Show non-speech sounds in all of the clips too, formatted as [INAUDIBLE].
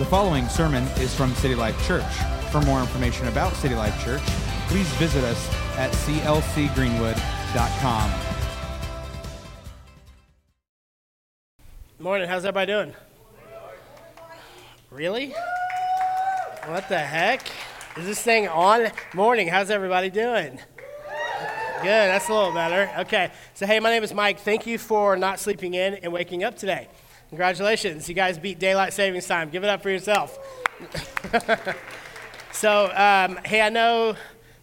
The following sermon is from City Life Church. For more information about City Life Church, please visit us at clcgreenwood.com. Morning, how's everybody doing? Really? What the heck? Is this thing on? Morning, how's everybody doing? Good, that's a little better. Okay, so hey, my name is Mike. Thank you for not sleeping in and waking up today. Congratulations, you guys beat daylight savings time. Give it up for yourself. [LAUGHS] so, um, hey, I know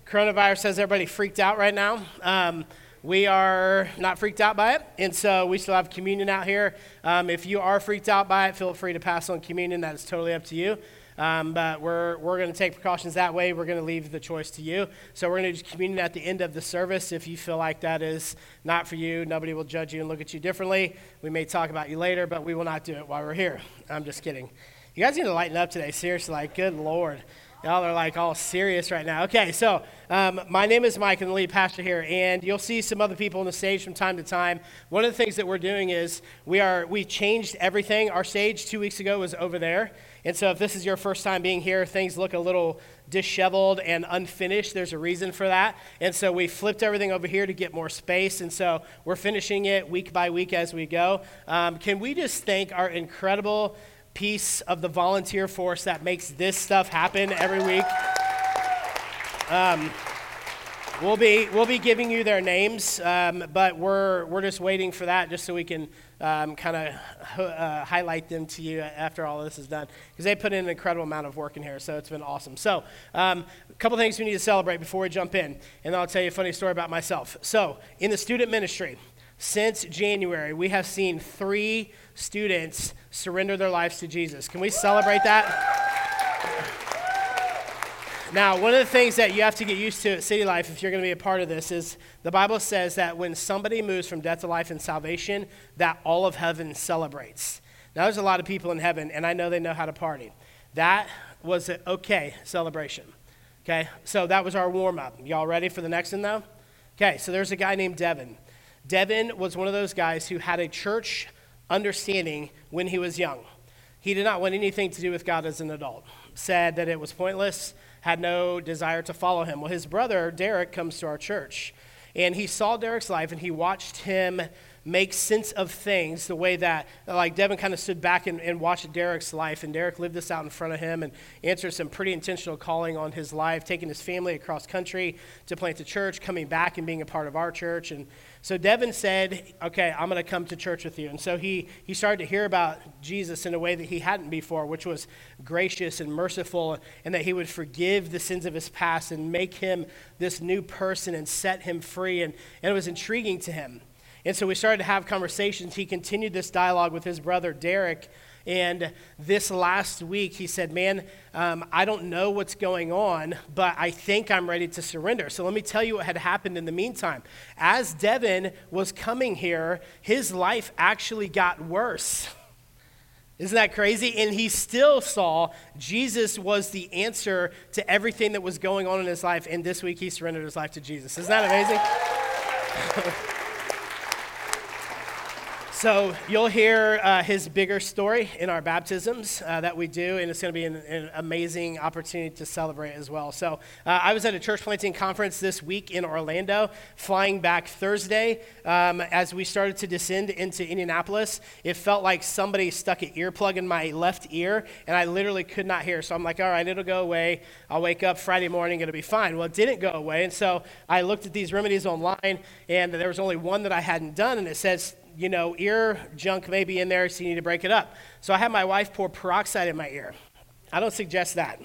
coronavirus has everybody freaked out right now. Um, we are not freaked out by it, and so we still have communion out here. Um, if you are freaked out by it, feel free to pass on communion. That is totally up to you. Um, but we're, we're going to take precautions that way. We're going to leave the choice to you. So we're going to do communion at the end of the service. If you feel like that is not for you, nobody will judge you and look at you differently. We may talk about you later, but we will not do it while we're here. I'm just kidding. You guys need to lighten up today. Seriously, like, good Lord. Y'all are like all serious right now. Okay, so um, my name is Mike, I'm the lead pastor here, and you'll see some other people on the stage from time to time. One of the things that we're doing is we are we changed everything. Our stage two weeks ago was over there, and so if this is your first time being here, things look a little disheveled and unfinished. There's a reason for that, and so we flipped everything over here to get more space, and so we're finishing it week by week as we go. Um, can we just thank our incredible piece of the volunteer force that makes this stuff happen every week. Um, we'll be we'll be giving you their names, um, but we're we're just waiting for that just so we can um, kind of uh, highlight them to you after all this is done because they put in an incredible amount of work in here. So it's been awesome. So um, a couple things we need to celebrate before we jump in, and I'll tell you a funny story about myself. So in the student ministry, since January, we have seen three students surrender their lives to Jesus. Can we celebrate that? Now, one of the things that you have to get used to at City Life, if you're going to be a part of this, is the Bible says that when somebody moves from death to life and salvation, that all of heaven celebrates. Now, there's a lot of people in heaven, and I know they know how to party. That was an okay celebration. Okay, so that was our warm up. Y'all ready for the next one, though? Okay, so there's a guy named Devin. Devin was one of those guys who had a church understanding when he was young. He did not want anything to do with God as an adult, said that it was pointless, had no desire to follow him. Well, his brother, Derek, comes to our church, and he saw Derek's life and he watched him make sense of things the way that, like, Devin kind of stood back and, and, watched Derek's life, and Derek lived this out in front of him and answered some pretty intentional calling on his life, taking his family across country to plant the church, coming back and being a part of our church. And so Devin said, Okay, I'm going to come to church with you. And so he, he started to hear about Jesus in a way that he hadn't before, which was gracious and merciful, and that he would forgive the sins of his past and make him this new person and set him free. And, and it was intriguing to him. And so we started to have conversations. He continued this dialogue with his brother, Derek. And this last week, he said, Man, um, I don't know what's going on, but I think I'm ready to surrender. So let me tell you what had happened in the meantime. As Devin was coming here, his life actually got worse. Isn't that crazy? And he still saw Jesus was the answer to everything that was going on in his life. And this week, he surrendered his life to Jesus. Isn't that amazing? [LAUGHS] So you'll hear uh, his bigger story in our baptisms uh, that we do, and it's going to be an, an, amazing opportunity to celebrate as well. So uh, I was at a church planting conference this week in Orlando, flying back Thursday. Um, as we started to descend into Indianapolis, it felt like somebody stuck an earplug in my left ear, and I literally could not hear. So I'm like, all right, it'll go away. I'll wake up Friday morning, it'll be fine. Well, it didn't go away, and so I looked at these remedies online, and there was only one that I hadn't done, and it says you know, ear junk may be in there, so you need to break it up. So I had my wife pour peroxide in my ear. I don't suggest that.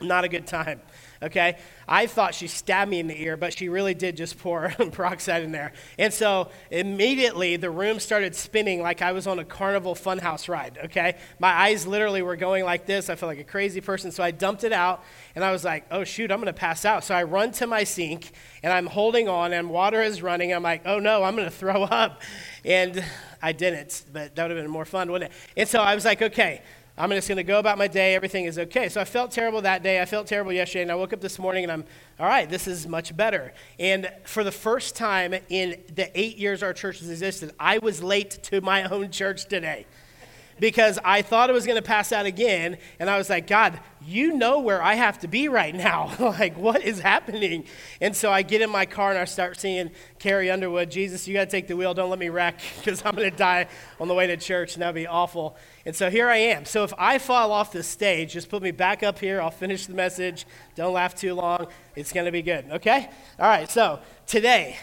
Not a good time okay? I thought she stabbed me in the ear, but she really did just pour [LAUGHS] peroxide in there. And so immediately the room started spinning like I was on a carnival funhouse ride, okay? My eyes literally were going like this. I felt like a crazy person. So I dumped it out and I was like, oh shoot, I'm gonna pass out. So I run to my sink and I'm holding on and water is running. I'm like, oh no, I'm gonna throw up. And I didn't, but that would have been more fun, wouldn't it? And so I was like, okay, I'm just going to go about my day. Everything is okay. So I felt terrible that day. I felt terrible yesterday. And I woke up this morning and I'm, all right, this is much better. And for the first time in the eight years our church has existed, I was late to my own church today because I thought I was going to pass out again. And I was like, God, you know where I have to be right now. [LAUGHS] like, what is happening? And so I get in my car and I start seeing Carrie Underwood, Jesus, you got to take the wheel. Don't let me wreck [LAUGHS] because I'm going to die on the way to church and that would be awful. And so here I am. So if I fall off the stage, just put me back up here. I'll finish the message. Don't laugh too long. It's going to be good. Okay? All right. So today,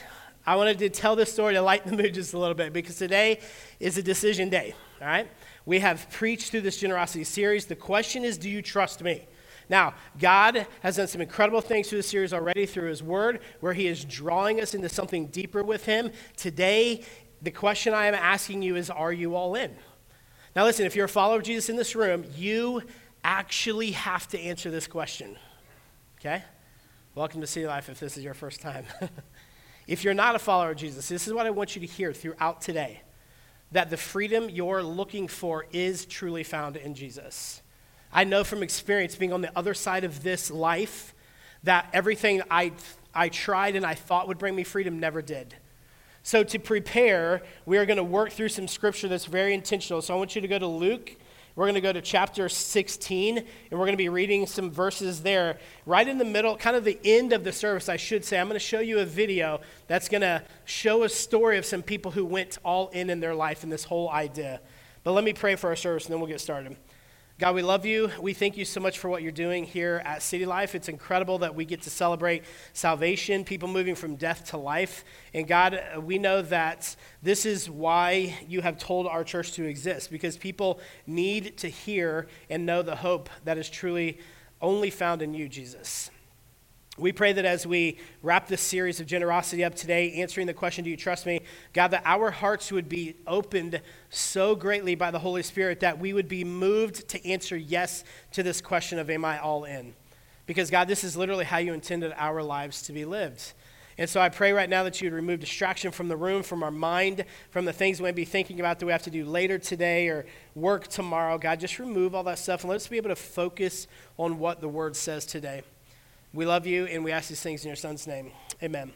I wanted to tell this story to lighten the mood just a little bit because today is a decision day. All right? We have preached through this generosity series. The question is, do you trust me? Now, God has done some incredible things through the series already through His Word, where He is drawing us into something deeper with Him. Today, the question I am asking you is, are you all in? Now, listen, if you're a follower of Jesus in this room, you actually have to answer this question. Okay? Welcome to City Life if this is your first time. [LAUGHS] if you're not a follower of Jesus, this is what I want you to hear throughout today that the freedom you're looking for is truly found in Jesus. I know from experience being on the other side of this life that everything I, I tried and I thought would bring me freedom never did. So, to prepare, we are going to work through some scripture that's very intentional. So, I want you to go to Luke we're going to go to chapter 16, and we're going to be reading some verses there. Right in the middle, kind of the end of the service, I should say, I'm going to show you a video that's going to show a story of some people who went all in in their life in this whole idea. But let me pray for our service, and then we'll get started. God, we love you. We thank you so much for what you're doing here at City Life. It's incredible that we get to celebrate salvation, people moving from death to life. And God, we know that this is why you have told our church to exist, because people need to hear and know the hope that is truly only found in you, Jesus. We pray that as we wrap this series of generosity up today, answering the question, Do you trust me? God, that our hearts would be opened so greatly by the Holy Spirit that we would be moved to answer yes to this question of, Am I all in? Because, God, this is literally how you intended our lives to be lived. And so I pray right now that you would remove distraction from the room, from our mind, from the things we might be thinking about that we have to do later today or work tomorrow. God, just remove all that stuff and let us be able to focus on what the Word says today. We love you, and we ask these things in your Son's name. Amen.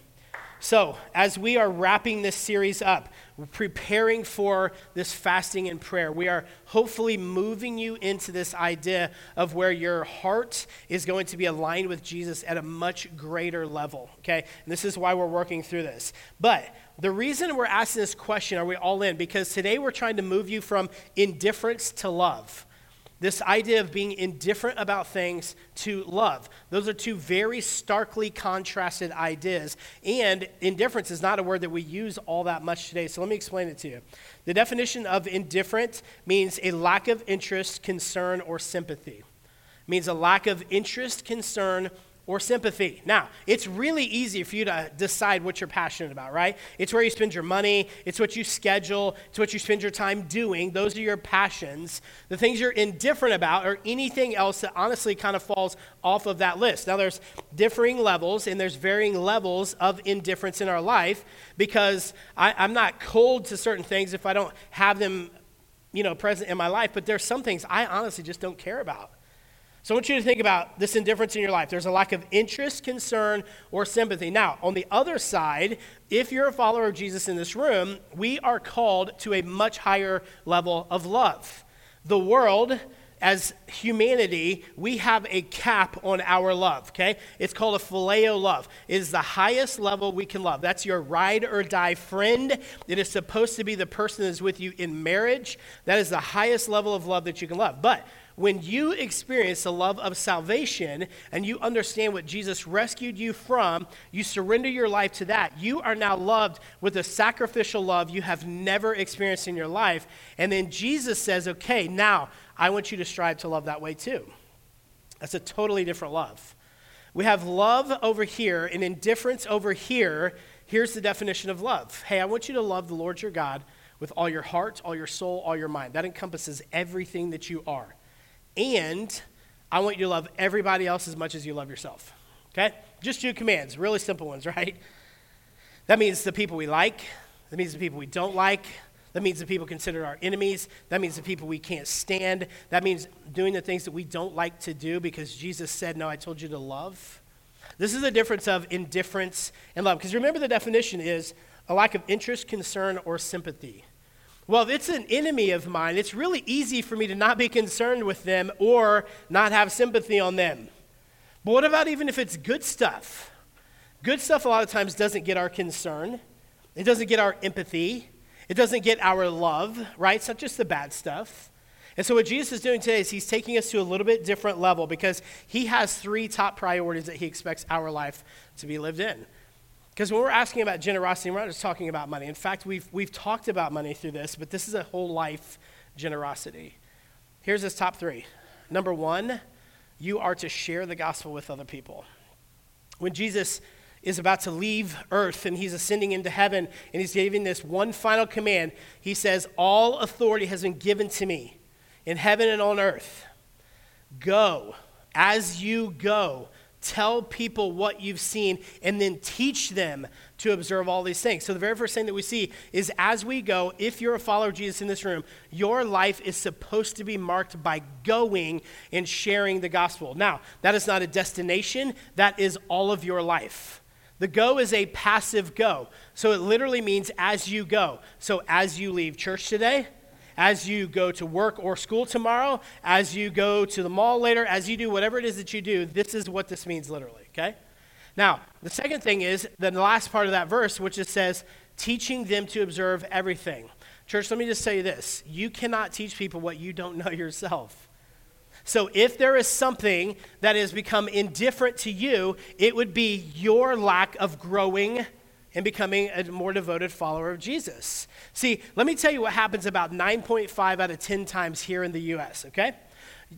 So, as we are wrapping this series up, preparing for this fasting and prayer, we are hopefully moving you into this idea of where your heart is going to be aligned with Jesus at a much greater level. Okay? And this is why we're working through this. But the reason we're asking this question, are we all in? Because today we're trying to move you from indifference to love. This idea of being indifferent about things to love. Those are two very starkly contrasted ideas. And indifference is not a word that we use all that much today. So let me explain it to you. The definition of indifferent means a lack of interest, concern, or sympathy. It means a lack of interest, concern, or sympathy. Now, it's really easy for you to decide what you're passionate about, right? It's where you spend your money, it's what you schedule, it's what you spend your time doing. Those are your passions. The things you're indifferent about or anything else that honestly kind of falls off of that list. Now, there's differing levels and there's varying levels of indifference in our life because I, I'm not cold to certain things if I don't have them, you know, present in my life, but there's some things I honestly just don't care about. So I want you to think about this indifference in your life. There's a lack of interest, concern, or sympathy. Now, on the other side, if you're a follower of Jesus in this room, we are called to a much higher level of love. The world, as humanity, we have a cap on our love, okay? It's called a phileo love. It is the highest level we can love. That's your ride or die friend. It is supposed to be the person that is with you in marriage. That is the highest level of love that you can love. But when you experience the love of salvation and you understand what Jesus rescued you from, you surrender your life to that. You are now loved with a sacrificial love you have never experienced in your life. And then Jesus says, okay, now I want you to strive to love that way too. That's a totally different love. We have love over here and indifference over here. Here's the definition of love. Hey, I want you to love the Lord your God with all your heart, all your soul, all your mind. That encompasses everything that you are. And I want you to love everybody else as much as you love yourself. Okay? Just two commands, really simple ones, [LAUGHS] right? That means the people we like, that means the people we don't like, that means the people considered our enemies, that means the people we can't stand, that means doing the things that we don't like to do because Jesus said, No, I told you to love. This is the difference of indifference and love. Because remember, the definition is a lack of interest, concern, or sympathy. Well, it's an enemy of mine, it's really easy for me to not be concerned with them or not have sympathy on them. But what about even if it's good stuff? Good stuff a lot of times doesn't get our concern, it doesn't get our empathy, it doesn't get our love, right? It's not just the bad stuff. And so, what Jesus is doing today is he's taking us to a little bit different level because he has three top priorities that he expects our life to be lived in. Because when we're asking about generosity, we're not just talking about money. In fact, we've, we've talked about money through this, but this is a whole life generosity. Here's his top three. Number one, you are to share the gospel with other people. When Jesus is about to leave earth and he's ascending into heaven and he's giving this one final command, he says, All authority has been given to me in heaven and on earth. Go. As you go, Tell people what you've seen and then teach them to observe all these things. So, the very first thing that we see is as we go, if you're a follower of Jesus in this room, your life is supposed to be marked by going and sharing the gospel. Now, that is not a destination, that is all of your life. The go is a passive go. So, it literally means as you go. So, as you leave church today, as you go to work or school tomorrow, as you go to the mall later, as you do whatever it is that you do, this is what this means literally, okay? Now, the second thing is the last part of that verse, which it says, teaching them to observe everything. Church, let me just you this you cannot teach people what you don't know yourself. So, if there is something that has become indifferent to you, it would be your lack of growing and becoming a more devoted follower of Jesus. See, let me tell you what happens about 9.5 out of 10 times here in the U.S., okay?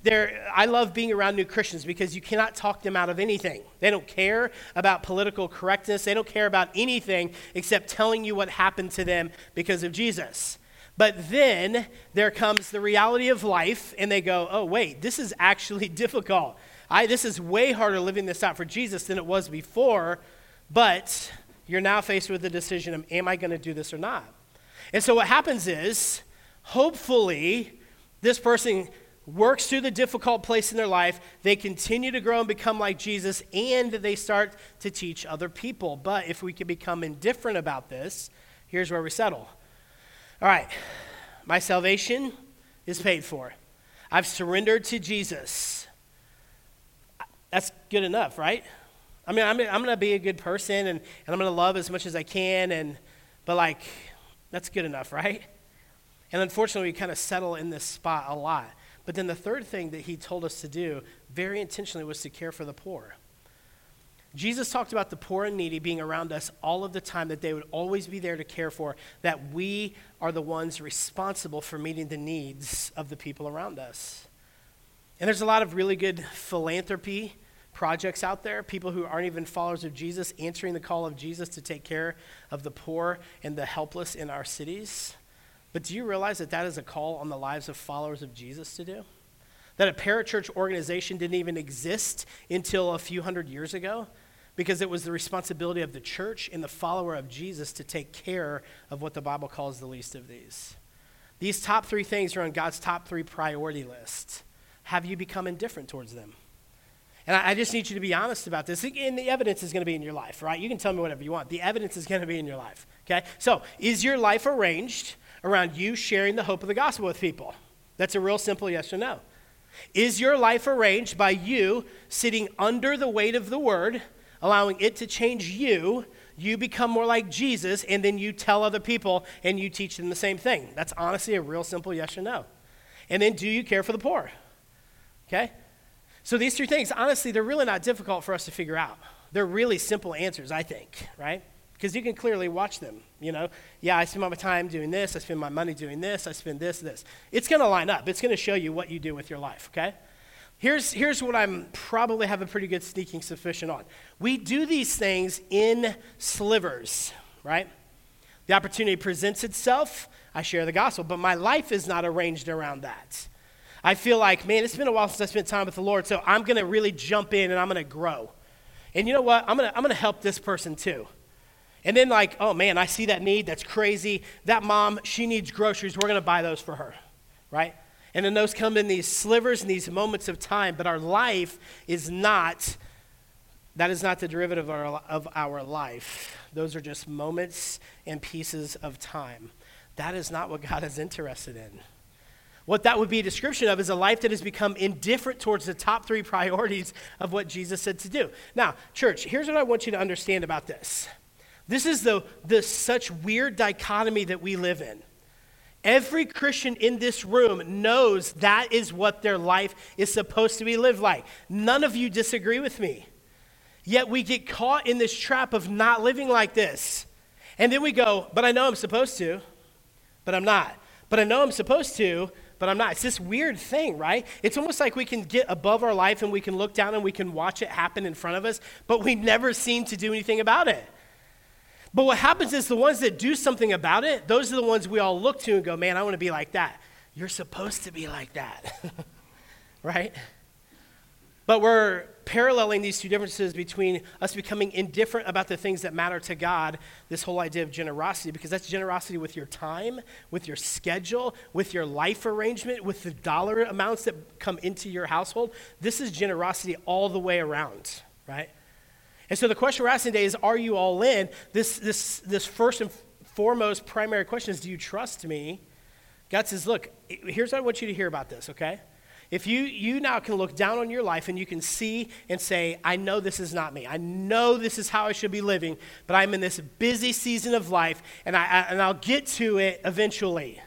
There, I love being around new Christians because you cannot talk them out of anything. They don't care about political correctness. They don't care about anything except telling you what happened to them because of Jesus. But then there comes the reality of life, and they go, oh, wait, this is actually [LAUGHS] difficult. I, this is way harder living this out for Jesus than it was before, but you're now faced with the decision of, am I going to do this or not? And so what happens is, hopefully, this person works through the difficult place in their life, they continue to grow and become like Jesus, and they start to teach other people. But if we can become indifferent about this, here's where we settle. All right, my salvation is paid for. I've surrendered to Jesus. That's good enough, right? I mean, I'm, I'm going to be a good person and, and I'm going to love as much as I can, and, but like, that's good enough, right? And unfortunately, we kind of settle in this spot a lot. But then the third thing that he told us to do, very intentionally, was to care for the poor. Jesus talked about the poor and needy being around us all of the time, that they would always be there to care for, that we are the ones responsible for meeting the needs of the people around us. And there's a lot of really good philanthropy projects out there, people who aren't even followers of Jesus, answering the call of Jesus to take care of the poor and the helpless in our cities. But do you realize that that is a call on the lives of followers of Jesus to do? That a parachurch organization didn't even exist until a few hundred years ago because it was the responsibility of the church and the follower of Jesus to take care of what the Bible calls the least of these. These top three things are on God's top three priority list. Have you become indifferent towards them? And I, just need you to be honest about this. And the evidence is going to be in your life, right? You can tell me whatever you want. The evidence is going to be in your life, okay? So, is your life arranged around you sharing the hope of the gospel with people? That's a real simple yes or no. Is your life arranged by you sitting under the weight of the word, allowing it to change you? You become more like Jesus, and then you tell other people and you teach them the same thing. That's honestly a real simple yes or no. And then, do you care for the poor? Okay? So these three things, honestly, they're really not difficult for us to figure out. They're really simple answers, I think, right? Because you can clearly watch them. You know, yeah, I spend my time doing this, I spend my money doing this, I spend this, this. It's going to line up. It's going to show you what you do with your life, okay? Here's, here's what I'm probably have a pretty good sneaking suspicion on. We do these things in slivers, right? The opportunity presents itself, I share the gospel, but my life is not arranged around that. I feel like, man, it's been a while since I spent time with the Lord, so I'm going to really jump in and I'm going to grow. And you know what? I'm going to I'm going to help this person too. And then, like, oh man, I see that need. That's crazy. That mom, she needs groceries. We're going to buy those for her, right? And then those come in these slivers and these moments of time. But our life is not, that is not the derivative of our, of our life. Those are just moments and pieces of time. that is not what God is interested in. What that would be a description of is a life that has become indifferent towards the top three priorities of what Jesus said to do. Now, church, here's what I want you to understand about this. This is the, the such weird dichotomy that we live in. Every Christian in this room knows that is what their life is supposed to be lived like. None of you disagree with me. Yet we get caught in this trap of not living like this. And then we go, but I know I'm supposed to, but I'm not. But I know I'm supposed to, but I'm not. It's this weird thing, right? It's almost like we can get above our life and we can look down and we can watch it happen in front of us, but we never seem to do anything about it. But what happens is the ones that do something about it, those are the ones we all look to and go, man, I want to be like that. You're supposed to be like that, [LAUGHS] right? But we're paralleling these two differences between us becoming indifferent about the things that matter to God, this whole idea of generosity, because that's generosity with your time, with your schedule, with your life arrangement, with the dollar amounts that come into your household. This is generosity all the way around, right? And so the question we're asking today is Are you all in? This, this, this first and foremost primary question is Do you trust me? God says, Look, here's what I want you to hear about this, okay? If you, you now can look down on your life and you can see and say, I know this is not me. I know this is how I should be living, but I'm in this busy season of life and, I, I and I'll get to it eventually.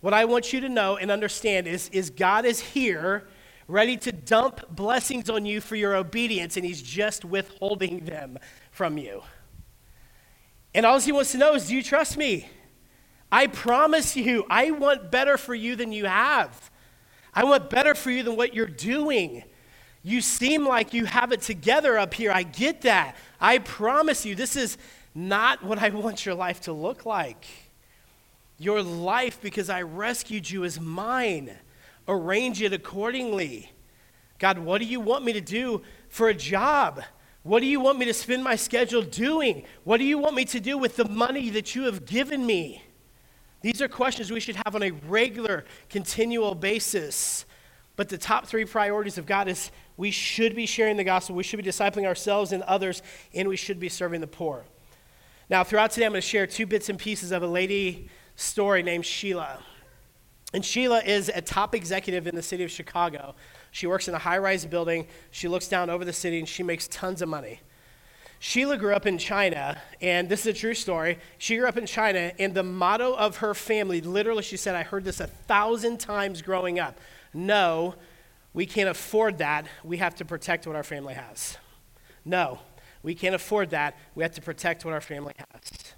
What I want you to know and understand is, is God is here ready to dump blessings on you for your obedience, and he's just withholding them from you. And all he wants to know is do you trust me? I promise you, I want better for you than you have. I want better for you than what you're doing. You seem like you have it together up here. I get that. I promise you, this is not what I [LAUGHS] want your life to look like. Your life, because I rescued you, is mine arrange it accordingly. God, what do you want me to do for a job? What do you want me to spend my schedule doing? What do you want me to do with the money that you have given me? These are questions we should have on a regular, continual basis. But the top three priorities of God is we should be sharing the gospel, we should be discipling ourselves and others, and we should be serving the poor. Now, throughout today, I'm going to share two bits and pieces of a lady story named Sheila. And Sheila is a top executive in the city of Chicago. She works in a high rise building. She looks down over the city and she makes tons of money. Sheila grew up in China, and this is a true story. She grew up in China, and the motto of her family literally, she said, I heard this a thousand times growing up no, we can't afford that. We have to protect what our family has. No, we can't afford that. We have to protect what our family has.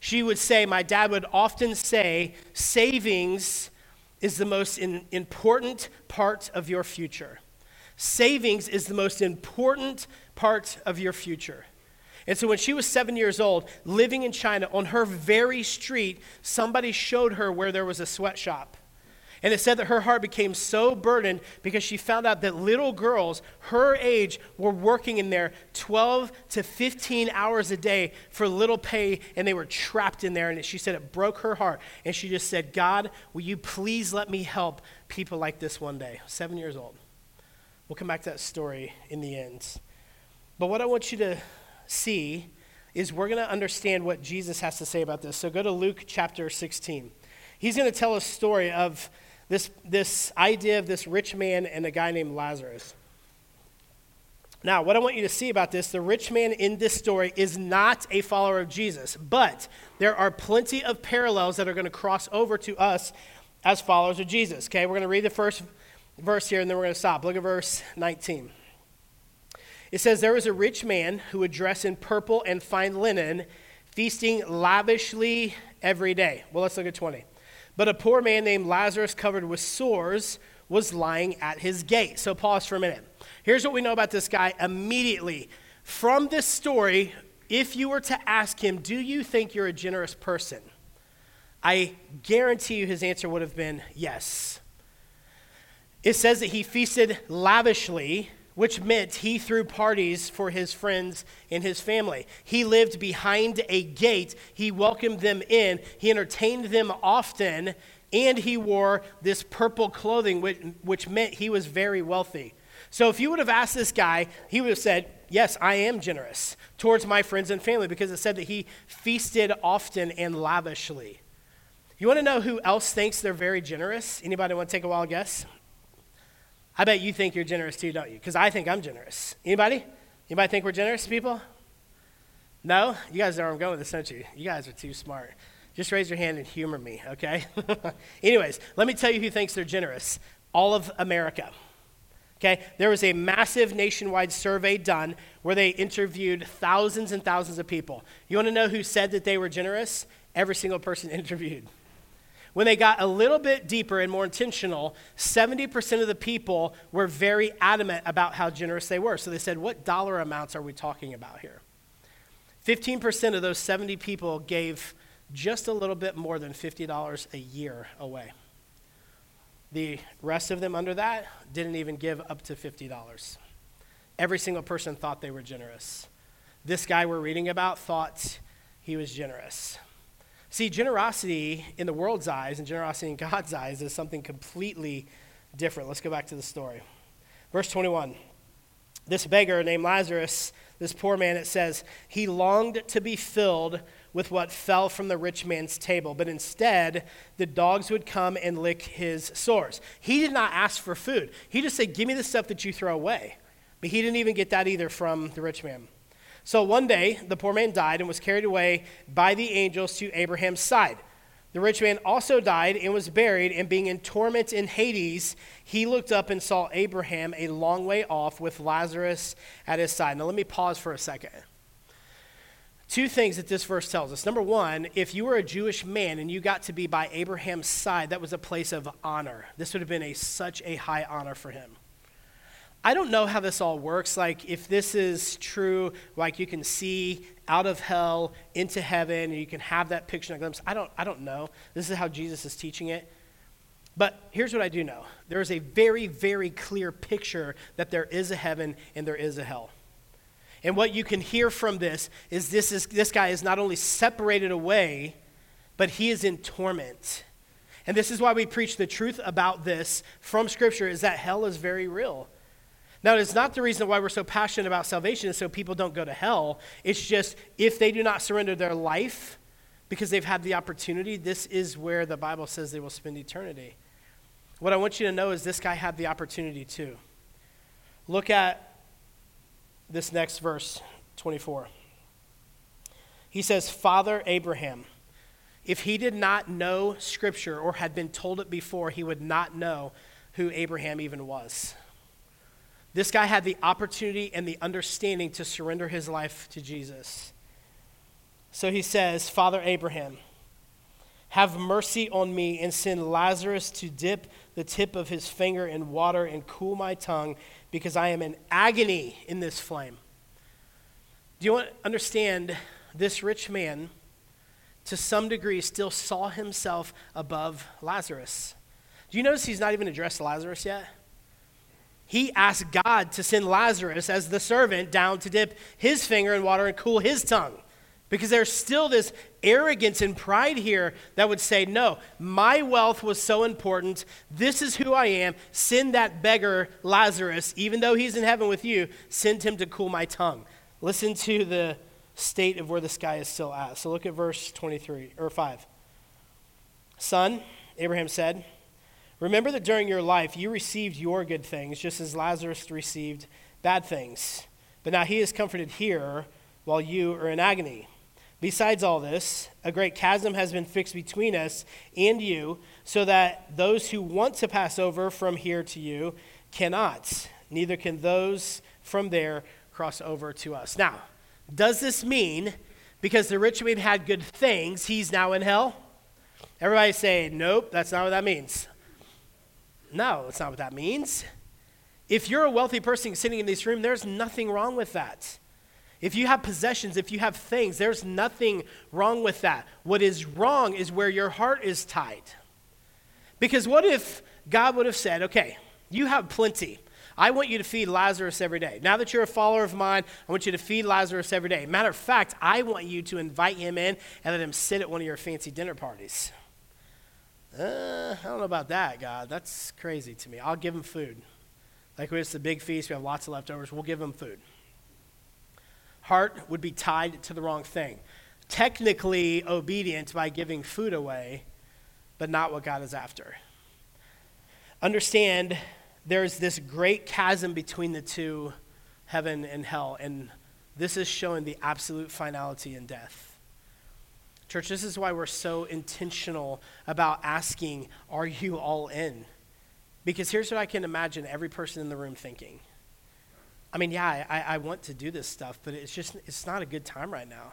She would say, my dad would often say, savings is the most in, important part of your future. Savings is the most important part of your future. And so when she was seven years old, living in China, on her very street, somebody showed her where there was a sweatshop. And it said that her heart became so burdened because she found out that little girls her age were working in there 12 to 15 hours a day for little pay, and they were trapped in there. And she said it broke her heart. And she just said, God, will you please let me help people like this one day? Seven years old. We'll come back to that story in the end. But what I want you to see is we're going to understand what Jesus has to say about this. So go to Luke chapter 16. He's going to tell a story of this, this idea of this rich man and a guy named Lazarus. Now, what I want you to see about this the rich man in this story is not a follower of Jesus, but there are plenty of parallels that are going to cross over to us as followers of Jesus. Okay, we're going to read the first verse here and then we're going to stop. Look at verse 19. It says, There was a rich man who would dress in purple and fine linen, feasting lavishly every day. Well, let's look at 20. But a poor man named Lazarus, covered with sores, was lying at his gate. So pause for a minute. Here's what we know about this guy immediately. From this story, if you were to ask him, Do you think you're a generous person? I guarantee you his answer would have been yes. It says that he feasted lavishly which meant he threw parties for his friends and his family. He lived behind a gate, he welcomed them in, he entertained them often, and he wore this purple clothing, which, which meant he was very wealthy. So if you would have asked this guy, he would have said, Yes, I am generous towards my friends and family because it said that he feasted often and lavishly. You want to know who else thinks they're very generous? Anybody want to take a wild guess? I bet you think you're generous too, don't you? Because I think I'm generous. Anybody? Anybody think we're generous people? No? You guys know where I'm going with this, don't you? You guys are too smart. Just raise your hand and humor me, okay? [LAUGHS] Anyways, let me tell you who thinks they're generous. All of America. Okay, there was a massive nationwide survey done where they interviewed thousands and thousands of people. You want to know who said that they were generous? Every single person [LAUGHS] interviewed. When they got a little bit deeper and more intentional, 70% of the people were very adamant about how generous they were. So they said, What dollar amounts are we talking about here? 15% of those 70 people gave just a little bit more than $50 a year away. The rest of them under that didn't even give up to $50. Every single person thought they were generous. This guy we're reading about thought he was generous. See, generosity in the world's eyes and generosity in God's eyes is something completely different. Let's go back to the story. Verse 21. This beggar named Lazarus, this poor man, it says, he longed to be filled with what fell from the rich man's table, but instead the dogs would come and lick his sores. He did not ask for food. He just said, Give me the stuff that you throw away. But he didn't even get that either from the rich man. So one day, the poor man died and was carried away by the angels to Abraham's side. The rich man also died and was buried, and being in torment in Hades, he looked up and saw Abraham a long way off with Lazarus at his side. Now, let me pause for a second. Two things that this verse tells us. Number one, if you were a Jewish man and you got to be by Abraham's side, that was a place of honor. This would have been a, such a high honor for him. I don't know how this all works. Like, if this is true, like you can see out of hell into heaven, and you can have that picture and glimpse. I don't, I don't know. This is how Jesus is teaching it. But here's what I do know there is a very, very clear picture that there is a heaven and there is a hell. And what you can hear from this is this, is, this guy is not only separated away, but he is in torment. And this is why we preach the truth about this from Scripture is that hell is very real. Now, it's not the reason why we're so passionate about salvation is so people don't go to hell. It's just if they do not surrender their life because they've had the opportunity, this is where the Bible says they will spend eternity. What I want you to know is this guy had the opportunity too. Look at this next verse, 24. He says, Father Abraham. If he did not know Scripture or had been told it before, he would not know who Abraham even was. This guy had the opportunity and the understanding to surrender his life to Jesus. So he says, Father Abraham, have mercy on me and send Lazarus to dip the tip of his finger in water and cool my tongue because I am in agony in this flame. Do you want to understand this rich man, to some degree, still saw himself above Lazarus? Do you notice he's not even addressed Lazarus yet? He asked God to send Lazarus as the servant down to dip his finger in water and cool his tongue. Because there's still this arrogance and pride here that would say, No, my wealth was so important. This is who I am. Send that beggar, Lazarus, even though he's in heaven with you, send him to cool my tongue. Listen to the state of where this guy is still at. So look at verse 23 or 5. Son, Abraham said, Remember that during your life you received your good things, just as Lazarus received bad things. But now he is comforted here while you are in agony. Besides all this, a great chasm has been fixed between us and you, so that those who want to pass over from here to you cannot, neither can those from there cross over to us. Now, does this mean because the rich man had good things, he's now in hell? Everybody say, nope, that's not what that means. No, that's not what that means. If you're a wealthy person sitting in this room, there's nothing wrong with that. If you have possessions, if you have things, there's nothing wrong with that. What is wrong is where your heart is tied. Because what if God would have said, okay, you have plenty. I want you to feed Lazarus every day. Now that you're a follower of mine, I want you to feed Lazarus every day. Matter of fact, I want you to invite him in and let him sit at one of your fancy dinner parties. Uh, I don't know about that, God. That's crazy to me. I'll give him food. Like it's a big feast, we have lots of leftovers, we'll give him food. Heart would be tied to the wrong thing. Technically obedient by giving food away, but not what God is after. Understand there's this great chasm between the two, heaven and hell, and this is showing the absolute finality in death. Church, this is why we're so intentional about asking, Are you all in? Because here's what I can imagine every person in the room thinking. I mean, yeah, I, I want to do this stuff, but it's just, it's not a good time right now.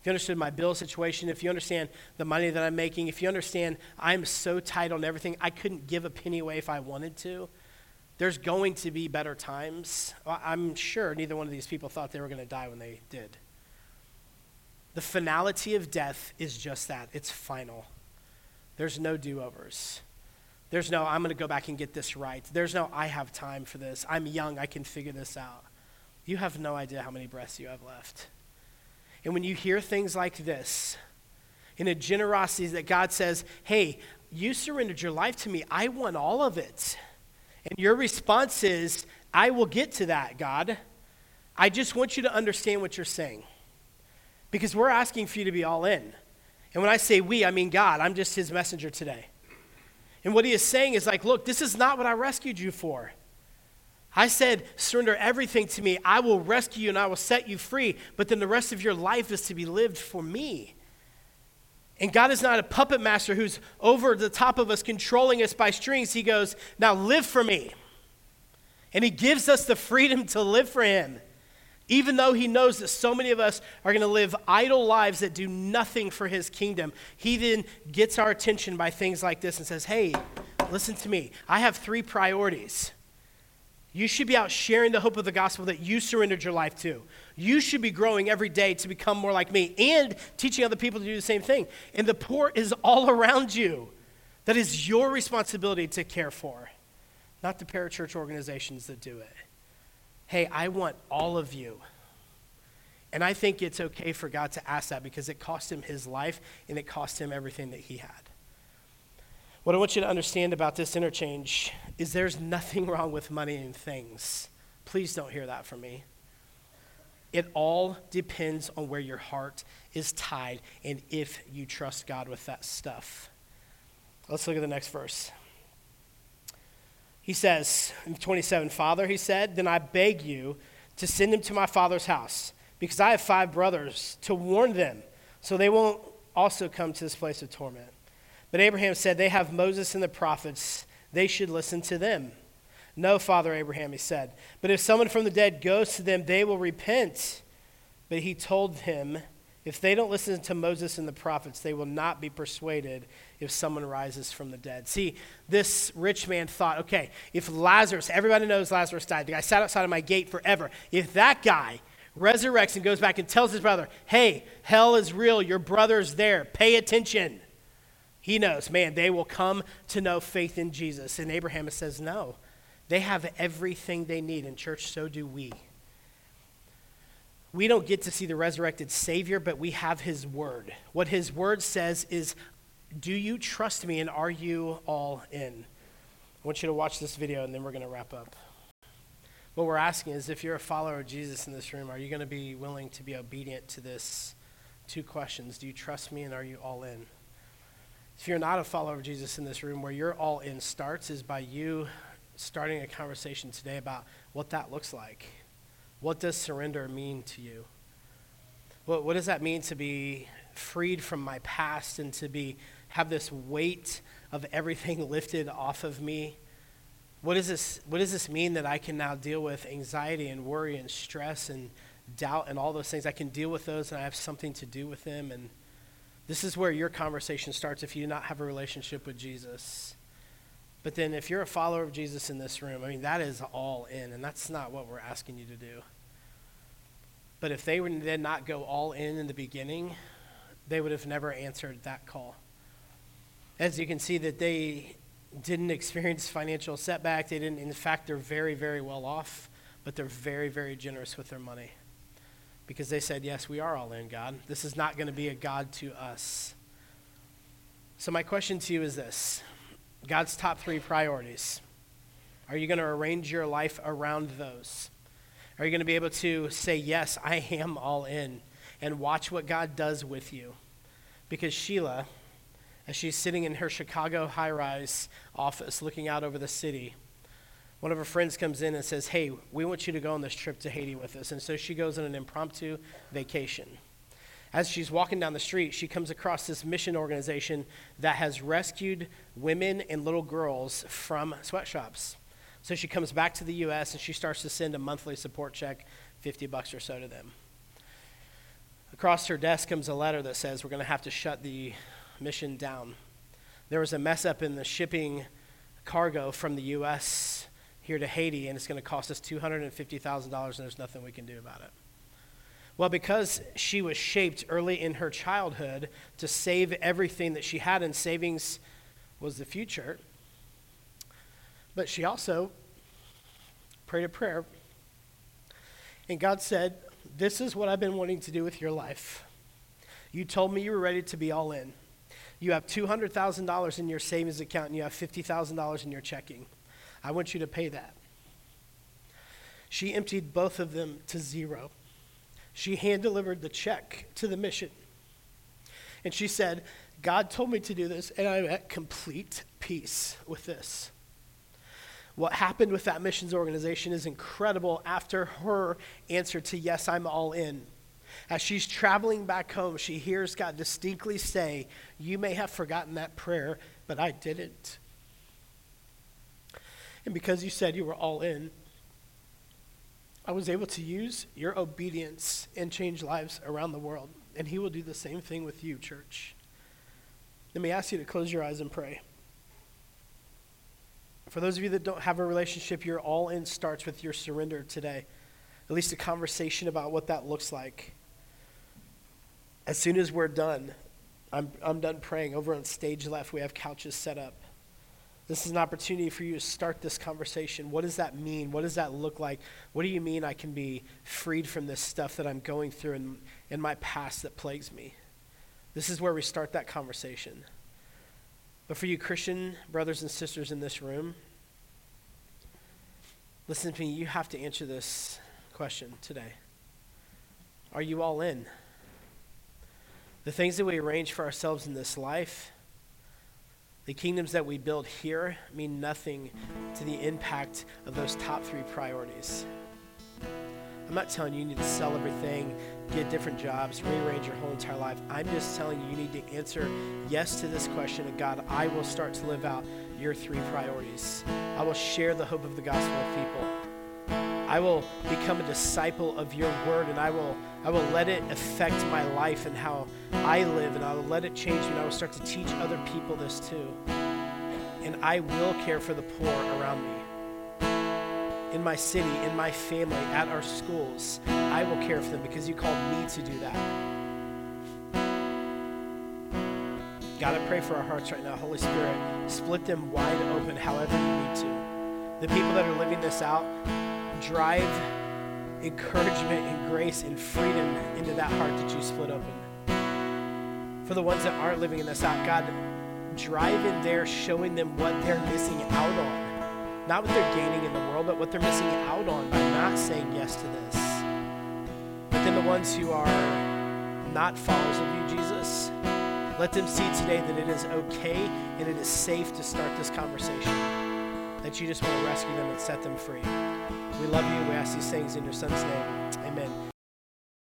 If you understood my bill situation, if you understand the money that I'm making, if you understand I'm so tight on everything, I couldn't give a penny away if I wanted to. There's going to be better times. I'm sure neither one of these people thought they were going to die when they did. The finality of death is just that it's final. There's no do overs. There's no, I'm going to go back and get this right. There's no, I have time for this. I'm young, I can figure this out. You have no idea how many breaths you have left. And when you hear things like this, in a generosity that God says, hey, you surrendered your life to me, I want all of it. And your response is, I will get to that, God. I just want you to understand what you're saying. Because we're asking for you to be all in. And when I say we, I mean God. I'm just his messenger today. And what he is saying is like, look, this is not what I rescued you for. I said, surrender everything to me. I will rescue you and I will set you free. But then the rest of your life is to be lived for me. And God is not a puppet master who's over the top of us, controlling us by strings. He goes, now live for me. And he gives us the freedom to live for him. Even though he knows that so many of us are going to live idle lives that do nothing for his kingdom, he then gets our attention by things like this and says, Hey, listen to me. I have three priorities. You should be out sharing the hope of the gospel that you surrendered your life to. You should be growing every day to become more like me and teaching other people to do the same thing. And the poor is all around you. That is your responsibility to care for, not the parachurch organizations that do it hey, I want all of you. And I think it's okay for God to ask that because it cost him his life and it cost him everything that he had. What I want you to understand about this interchange is there's nothing [LAUGHS] wrong with money and things. Please don't hear that from me. It all depends on where your heart is tied and if you trust God with that stuff. Let's look at the next verse. He says in 27, Father, he said, then I beg you to send him to my father's house, because I have five brothers, to warn them, so they won't also come to this place of torment. But Abraham said, They have Moses and the prophets, they should listen to them. No, Father Abraham, he said, but if someone from the dead goes to them, they will repent. But he told him, if they don't listen to Moses and the prophets, they will not be persuaded if someone rises from the dead. See, this rich man thought, okay, if Lazarus, everybody knows Lazarus died, the guy sat outside of my gate forever. If that guy resurrects and goes back and tells his brother, hey, hell is real, your brother's there, pay attention. He knows, man, they will come to know faith in Jesus. And Abraham says, no, they have everything they need. In church, so do we we don't get to see the resurrected Savior, but we have His Word. What His Word says is, Do you trust me and are you all in? I want you to watch this video and then we're going to wrap up. What we're asking is if you're a follower of Jesus in this room, are you going to be willing to be obedient to this two questions? Do you trust me and are you all in? If you're not a follower of Jesus in this room, where you're all in starts is by you starting a conversation today about what that looks like what does surrender mean to you? What, what does that mean to be freed from my past and to be have this weight of everything [LAUGHS] lifted off of me? What does this what does this mean that I can now deal with anxiety and worry and stress and doubt and all those things? I can deal with those and I have something to do with them and this is where your conversation starts if you do not have a relationship with Jesus. But then if you're a follower of Jesus in this room, I mean, that is all in, and that's not what we're asking you to do. But if they would then not go all in in the beginning, they would have never answered that call. As you can see, that they didn't experience financial setback. They didn't. In fact, they're very, very well off, but they're very, very generous with their money because they said, "Yes, we are all in, God. This is not going to be a God to us." So my question to you is this: God's top three priorities. Are you going to arrange your life around those? Are you going to be able to say, Yes, I am all in, and watch what God does with you? Because Sheila, as she's sitting in her Chicago high rise office looking out over the city, one of her friends comes in and says, Hey, we want you to go on this trip to Haiti with us. And so she goes on an impromptu vacation. As she's walking down the street, she comes across this mission organization that has rescued women and little girls from sweatshops. So she comes back to the U.S. and she starts to send a monthly support check, 50 bucks or so to them. Across her desk comes a letter that says, We're going to have to shut the mission down. There was a mess up in the shipping cargo from the U.S. here to Haiti, and it's going to cost us $250,000, and there's nothing we can do about it. Well, because she was shaped early in her childhood to save everything that she had, and savings was the future, but she also prayed a prayer. And God said, This is what I've been wanting to do with your life. You told me you were ready to be all in. You have $200,000 in your savings account and you have $50,000 in your checking. I want you to pay that. She emptied both of them to zero. She hand delivered the check to the mission. And she said, God told me to do this, and I'm at complete peace with this. What happened with that missions organization is incredible after her answer to, Yes, I'm all in. As she's traveling back home, she hears God distinctly say, You may have forgotten that prayer, but I didn't. And because you said you were all in, I was able to use your obedience and change lives around the world. And He will do the same thing with you, church. Let me ask you to close your eyes and pray. For those of you that don't have a relationship, your all in starts with your surrender today. At least a conversation about what that looks like. As soon as we're done, I'm, I'm done praying. Over on stage left, we have couches set up. This is an opportunity for you to start this conversation. What does that mean? What does that look like? What do you mean I can be freed from this stuff that I'm going through in, in my past that plagues me? This is where we start that conversation. But for you, Christian brothers and sisters in this room, listen to me. You have to answer this question today Are you all in? The things that we arrange for ourselves in this life, the kingdoms that we build here, mean nothing to the impact of those top three priorities. I'm not telling you you need to sell everything, get different jobs, rearrange your whole entire life. I'm just telling you you need to answer yes to this question of God, I will start to live out your three priorities. I will share the hope of the gospel with people. I will become a disciple of your word and I will I will let it affect my life and how I live and I will let it change me and I will start to teach other people this too. And I will care for the poor around me. In my city, in my family, at our schools, I will care for them because you called me to do that. God, I pray for our hearts right now. Holy Spirit, split them wide open however you need to. The people that are living this out, drive encouragement and grace and freedom into that heart that you split open. For the ones that aren't living in this out, God, drive in there showing them what they're missing out on. Not what they're gaining in the world, but what they're missing out on by not saying yes to this. But then the ones who are not followers of you, Jesus, let them see today that it is okay and it is safe to start this conversation. That you just want to rescue them and set them free. We love you. We ask these things in your son's name. Amen.